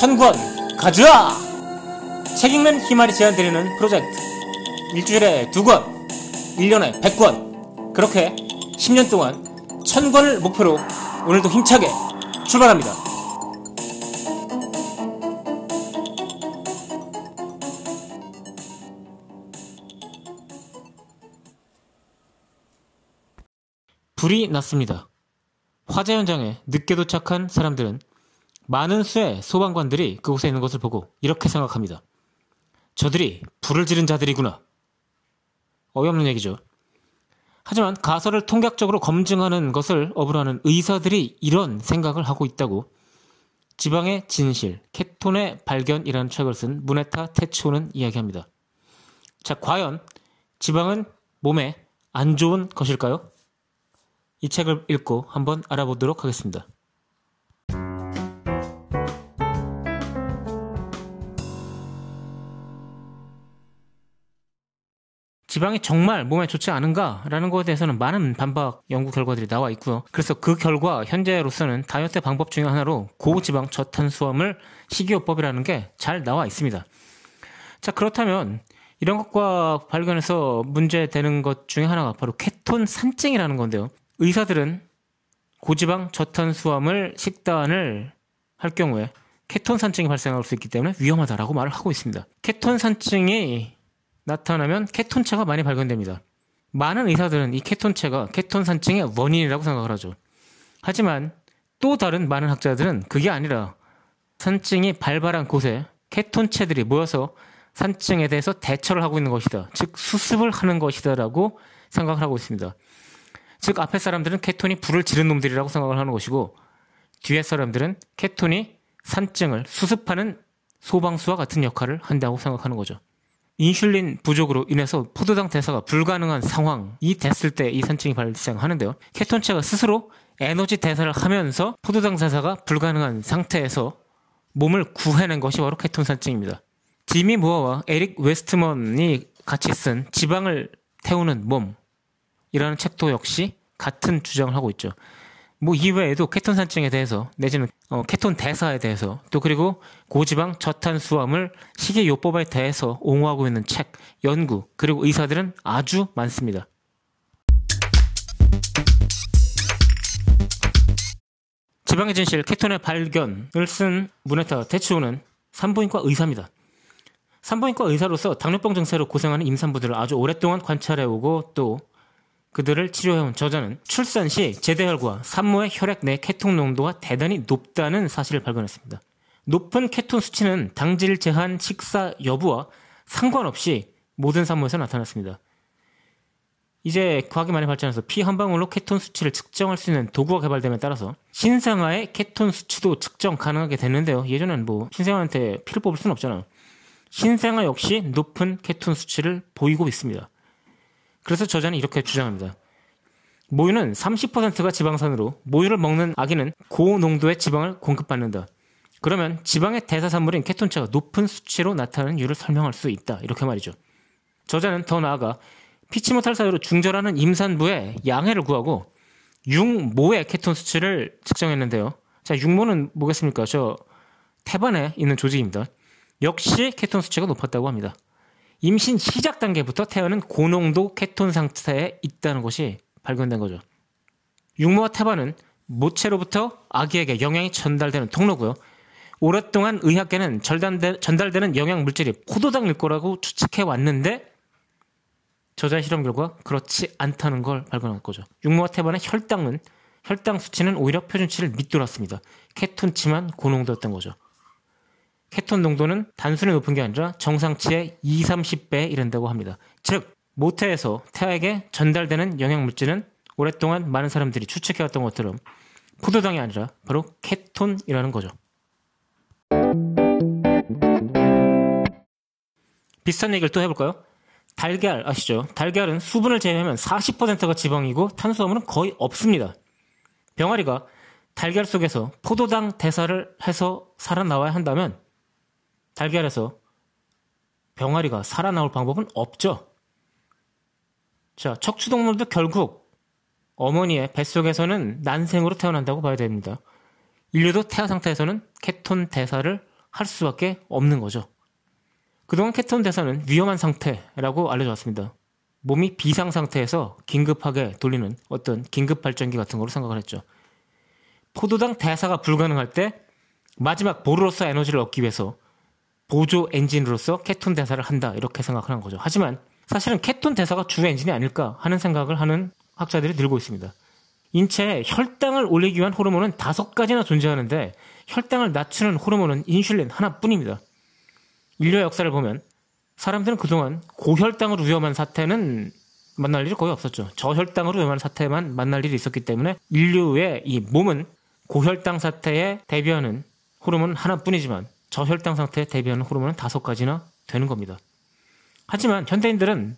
천권 가져와! 책 읽는 희말이 제안드리는 프로젝트. 일주일에 두 권, 1년에 100권. 그렇게 10년 동안 천권을 목표로 오늘도 힘차게 출발합니다. 불이 났습니다. 화재 현장에 늦게 도착한 사람들은 많은 수의 소방관들이 그곳에 있는 것을 보고 이렇게 생각합니다. 저들이 불을 지른 자들이구나. 어이없는 얘기죠. 하지만 가설을 통각적으로 검증하는 것을 업으로 하는 의사들이 이런 생각을 하고 있다고 지방의 진실, 케톤의 발견이라는 책을 쓴 무네타 테츠오는 이야기합니다. 자, 과연 지방은 몸에 안 좋은 것일까요? 이 책을 읽고 한번 알아보도록 하겠습니다. 지방이 정말 몸에 좋지 않은가라는 것에 대해서는 많은 반박 연구 결과들이 나와 있고요. 그래서 그 결과 현재로서는 다이어트 방법 중의 하나로 고지방 저탄수화물 식이요법이라는 게 잘 나와 있습니다. 자 그렇다면 이런 것과 발견해서 문제되는 것 중에 하나가 바로 케톤 산증이라는 건데요. 의사들은 고지방 저탄수화물 식단을 할 경우에 케톤 산증이 발생할 수 있기 때문에 위험하다라고 말을 하고 있습니다. 케톤 산증이 나타나면 케톤체가 많이 발견됩니다. 많은 의사들은 이 케톤체가 케톤 산증의 원인이라고 생각을 하죠. 하지만 또 다른 많은 학자들은 그게 아니라 산증이 발발한 곳에 케톤체들이 모여서 산증에 대해서 대처를 하고 있는 것이다. 즉 수습을 하는 것이다라고 생각을 하고 있습니다. 즉 앞에 사람들은 케톤이 불을 지른 놈들이라고 생각을 하는 것이고 뒤에 사람들은 케톤이 산증을 수습하는 소방수와 같은 역할을 한다고 생각하는 거죠. 인슐린 부족으로 인해서 포도당 대사가 불가능한 상황이 됐을 때 이 산증이 발생하는데요. 케톤체가 스스로 에너지 대사를 하면서 포도당 대사가 불가능한 상태에서 몸을 구해낸 것이 바로 케톤 산증입니다. 지미 무어와 에릭 웨스트먼이 같이 쓴 지방을 태우는 몸이라는 책도 역시 같은 주장을 하고 있죠. 뭐 이외에도 케톤 산증에 대해서 내지는 어, 케톤 대사에 대해서 또 그리고 고지방 저탄수화물 식이요법에 대해서 옹호하고 있는 책, 연구 그리고 의사들은 아주 많습니다. 지방의 진실 케톤의 발견을 쓴 문에타 대치호는 산부인과 의사입니다. 산부인과 의사로서 당뇨병 증세로 고생하는 임산부들을 아주 오랫동안 관찰해오고 또 그들을 치료해온 저자는 출산 시 제대혈과 산모의 혈액 내 케톤 농도가 대단히 높다는 사실을 발견했습니다. 높은 케톤 수치는 당질 제한 식사 여부와 상관없이 모든 산모에서 나타났습니다. 이제 과학이 많이 발전해서 피 한 방울로 케톤 수치를 측정할 수 있는 도구가 개발됨에 따라서 신생아의 케톤 수치도 측정 가능하게 됐는데요. 예전엔 뭐 신생아한테 피를 뽑을 수는 없잖아요. 신생아 역시 높은 케톤 수치를 보이고 있습니다. 그래서 저자는 이렇게 주장합니다. 모유는 30%가 지방산으로 모유를 먹는 아기는 고농도의 지방을 공급받는다. 그러면 지방의 대사산물인 케톤체가 높은 수치로 나타나는 이유를 설명할 수 있다. 이렇게 말이죠. 저자는 더 나아가 피치 못할 사유로 중절하는 임산부의 양해를 구하고 육모의 케톤 수치를 측정했는데요. 자, 육모는 뭐겠습니까? 저 태반에 있는 조직입니다. 역시 케톤 수치가 높았다고 합니다. 임신 시작 단계부터 태아는 고농도 케톤 상태에 있다는 것이 발견된 거죠. 육모와 태반은 모체로부터 아기에게 영양이 전달되는 통로고요. 오랫동안 의학계는 전달되는 영양 물질이 포도당일 거라고 추측해 왔는데 저자 실험 결과 그렇지 않다는 걸 발견한 거죠. 육모와 태반의 혈당은 혈당 수치는 오히려 표준치를 밑돌았습니다. 케톤치만 고농도였던 거죠. 케톤 농도는 단순히 높은 게 아니라 정상치의 2, 30배에 이른다고 합니다. 즉, 모태에서 태아에게 전달되는 영양물질은 오랫동안 많은 사람들이 추측해왔던 것처럼 포도당이 아니라 바로 케톤이라는 거죠. 비슷한 얘기를 또 해볼까요? 달걀 아시죠? 달걀은 수분을 제외하면 40%가 지방이고 탄수화물은 거의 없습니다. 병아리가 달걀 속에서 포도당 대사를 해서 살아나와야 한다면 달걀에서 병아리가 살아나올 방법은 없죠. 자, 척추동물도 결국 어머니의 뱃속에서는 난생으로 태어난다고 봐야 됩니다. 인류도 태아 상태에서는 케톤 대사를 할 수밖에 없는 거죠. 그동안 케톤 대사는 위험한 상태라고 알려져 왔습니다. 몸이 비상 상태에서 긴급하게 돌리는 어떤 긴급 발전기 같은 거로 생각을 했죠. 포도당 대사가 불가능할 때 마지막 보루로서 에너지를 얻기 위해서 보조 엔진으로서 케톤 대사를 한다 이렇게 생각하는 거죠. 하지만 사실은 케톤 대사가 주 엔진이 아닐까 하는 생각을 하는 학자들이 늘고 있습니다. 인체에 혈당을 올리기 위한 호르몬은 다섯 가지나 존재하는데 혈당을 낮추는 호르몬은 인슐린 하나뿐입니다. 인류의 역사를 보면 사람들은 그동안 고혈당으로 위험한 사태는 만날 일이 거의 없었죠. 저혈당으로 위험한 사태만 만날 일이 있었기 때문에 인류의 이 몸은 고혈당 사태에 대비하는 호르몬 하나뿐이지만 저혈당 상태에 대비하는 호르몬은 다섯 가지나 되는 겁니다. 하지만 현대인들은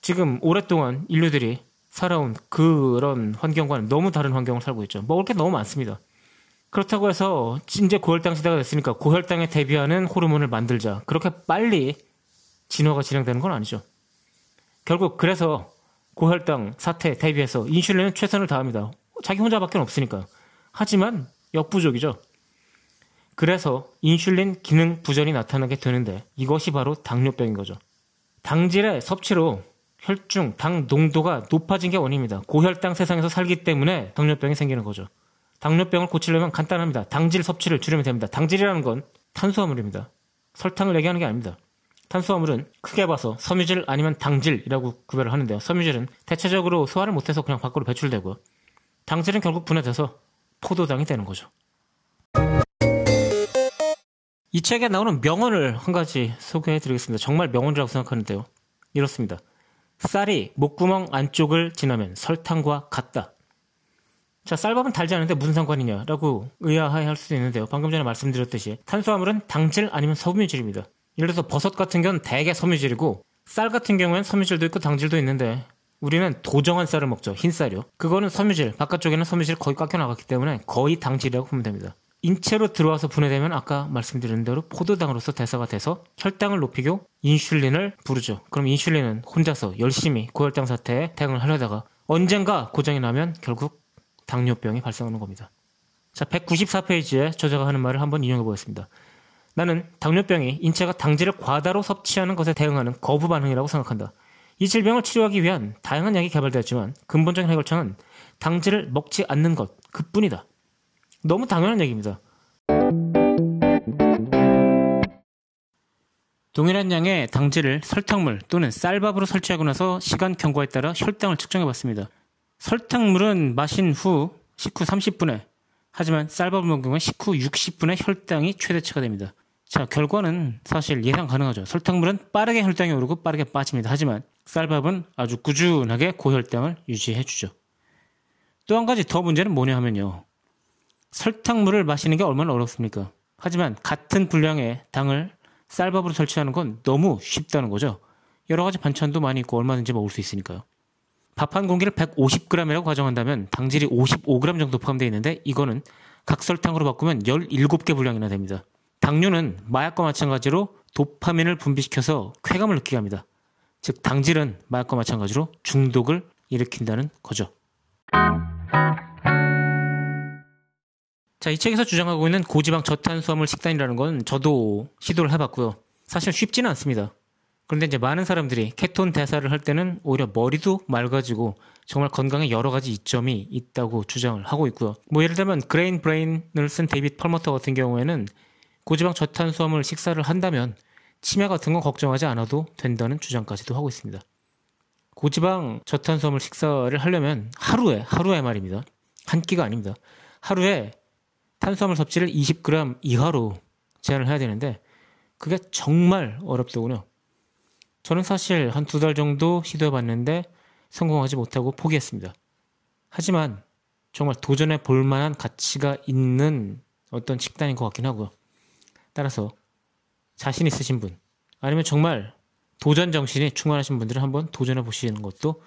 지금 오랫동안 인류들이 살아온 그런 환경과는 너무 다른 환경을 살고 있죠. 먹을 게 너무 많습니다. 그렇다고 해서 이제 고혈당 시대가 됐으니까 고혈당에 대비하는 호르몬을 만들자. 그렇게 빨리 진화가 진행되는 건 아니죠. 결국 그래서 고혈당 사태에 대비해서 인슐린은 최선을 다합니다. 자기 혼자밖에 없으니까. 하지만 역부족이죠. 그래서 인슐린 기능 부전이 나타나게 되는데 이것이 바로 당뇨병인 거죠. 당질의 섭취로 혈중 당 농도가 높아진 게 원인입니다. 고혈당 세상에서 살기 때문에 당뇨병이 생기는 거죠. 당뇨병을 고치려면 간단합니다. 당질 섭취를 줄이면 됩니다. 당질이라는 건 탄수화물입니다. 설탕을 얘기하는 게 아닙니다. 탄수화물은 크게 봐서 섬유질 아니면 당질이라고 구별을 하는데요. 섬유질은 대체적으로 소화를 못해서 그냥 밖으로 배출되고 당질은 결국 분해돼서 포도당이 되는 거죠. 이 책에 나오는 명언을 한 가지 소개해 드리겠습니다. 정말 명언이라고 생각하는데요. 이렇습니다. 쌀이 목구멍 안쪽을 지나면 설탕과 같다. 자, 쌀밥은 달지 않은데 무슨 상관이냐라고 의아해 할 수도 있는데요. 방금 전에 말씀드렸듯이 탄수화물은 당질 아니면 섬유질입니다. 예를 들어서 버섯 같은 경우는 대개 섬유질이고 쌀 같은 경우엔 섬유질도 있고 당질도 있는데 우리는 도정한 쌀을 먹죠. 흰 쌀이요. 그거는 섬유질, 바깥쪽에는 섬유질 거의 깎여 나갔기 때문에 거의 당질이라고 보면 됩니다. 인체로 들어와서 분해되면 아까 말씀드린 대로 포도당으로서 대사가 돼서 혈당을 높이고 인슐린을 부르죠. 그럼 인슐린은 혼자서 열심히 고혈당 사태에 대응을 하려다가 언젠가 고장이 나면 결국 당뇨병이 발생하는 겁니다. 자, 194페이지에 저자가 하는 말을 한번 인용해 보겠습니다. 나는 당뇨병이 인체가 당질을 과다로 섭취하는 것에 대응하는 거부 반응이라고 생각한다. 이 질병을 치료하기 위한 다양한 약이 개발되었지만 근본적인 해결책은 당질을 먹지 않는 것 그뿐이다. 너무 당연한 얘기입니다. 동일한 양의 당질을 설탕물 또는 쌀밥으로 설치하고 나서 시간 경과에 따라 혈당을 측정해 봤습니다. 설탕물은 마신 후 식후 30분에 하지만 쌀밥을 먹는 경우에 식후 60분에 혈당이 최대치가 됩니다. 자, 결과는 사실 예상 가능하죠. 설탕물은 빠르게 혈당이 오르고 빠르게 빠집니다. 하지만 쌀밥은 아주 꾸준하게 고혈당을 유지해 주죠. 또 한 가지 더 문제는 뭐냐 하면요. 설탕물을 마시는 게 얼마나 어렵습니까? 하지만 같은 분량의 당을 쌀밥으로 설치하는 건 너무 쉽다는 거죠. 여러 가지 반찬도 많이 있고 얼마든지 먹을 수 있으니까요. 밥 한 공기를 150g이라고 가정한다면 당질이 55g 정도 포함되어 있는데 이거는 각설탕으로 바꾸면 17개 분량이나 됩니다. 당류는 마약과 마찬가지로 도파민을 분비시켜서 쾌감을 느끼게 합니다. 즉 당질은 마약과 마찬가지로 중독을 일으킨다는 거죠. 자, 이 책에서 주장하고 있는 고지방 저탄수화물 식단이라는 건 저도 시도를 해봤고요. 사실 쉽지는 않습니다. 그런데 이제 많은 사람들이 케톤 대사를 할 때는 오히려 머리도 맑아지고 정말 건강에 여러 가지 이점이 있다고 주장을 하고 있고요. 뭐 예를 들면 Grain Brain을 쓴 데이빗 펄머터 같은 경우에는 고지방 저탄수화물 식사를 한다면 치매 같은 건 걱정하지 않아도 된다는 주장까지도 하고 있습니다. 고지방 저탄수화물 식사를 하려면 하루에 하루에 말입니다. 한 끼가 아닙니다. 하루에 탄수화물 섭취를 20g 이하로 제한을 해야 되는데 그게 정말 어렵더군요. 저는 사실 한 두 달 정도 시도해 봤는데 성공하지 못하고 포기했습니다. 하지만 정말 도전해 볼 만한 가치가 있는 어떤 식단인 것 같긴 하고요. 따라서 자신 있으신 분 아니면 정말 도전 정신이 충만하신 분들은 한번 도전해 보시는 것도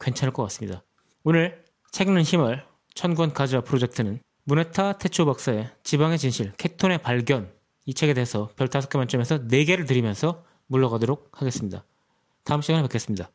괜찮을 것 같습니다. 오늘 책 읽는 힘을 천권 가즈아 프로젝트는 문에타 태초 박사의 지방의 진실, 케톤의 발견 이 책에 대해서 별 5개 만점에서 4개를 드리면서 물러가도록 하겠습니다. 다음 시간에 뵙겠습니다.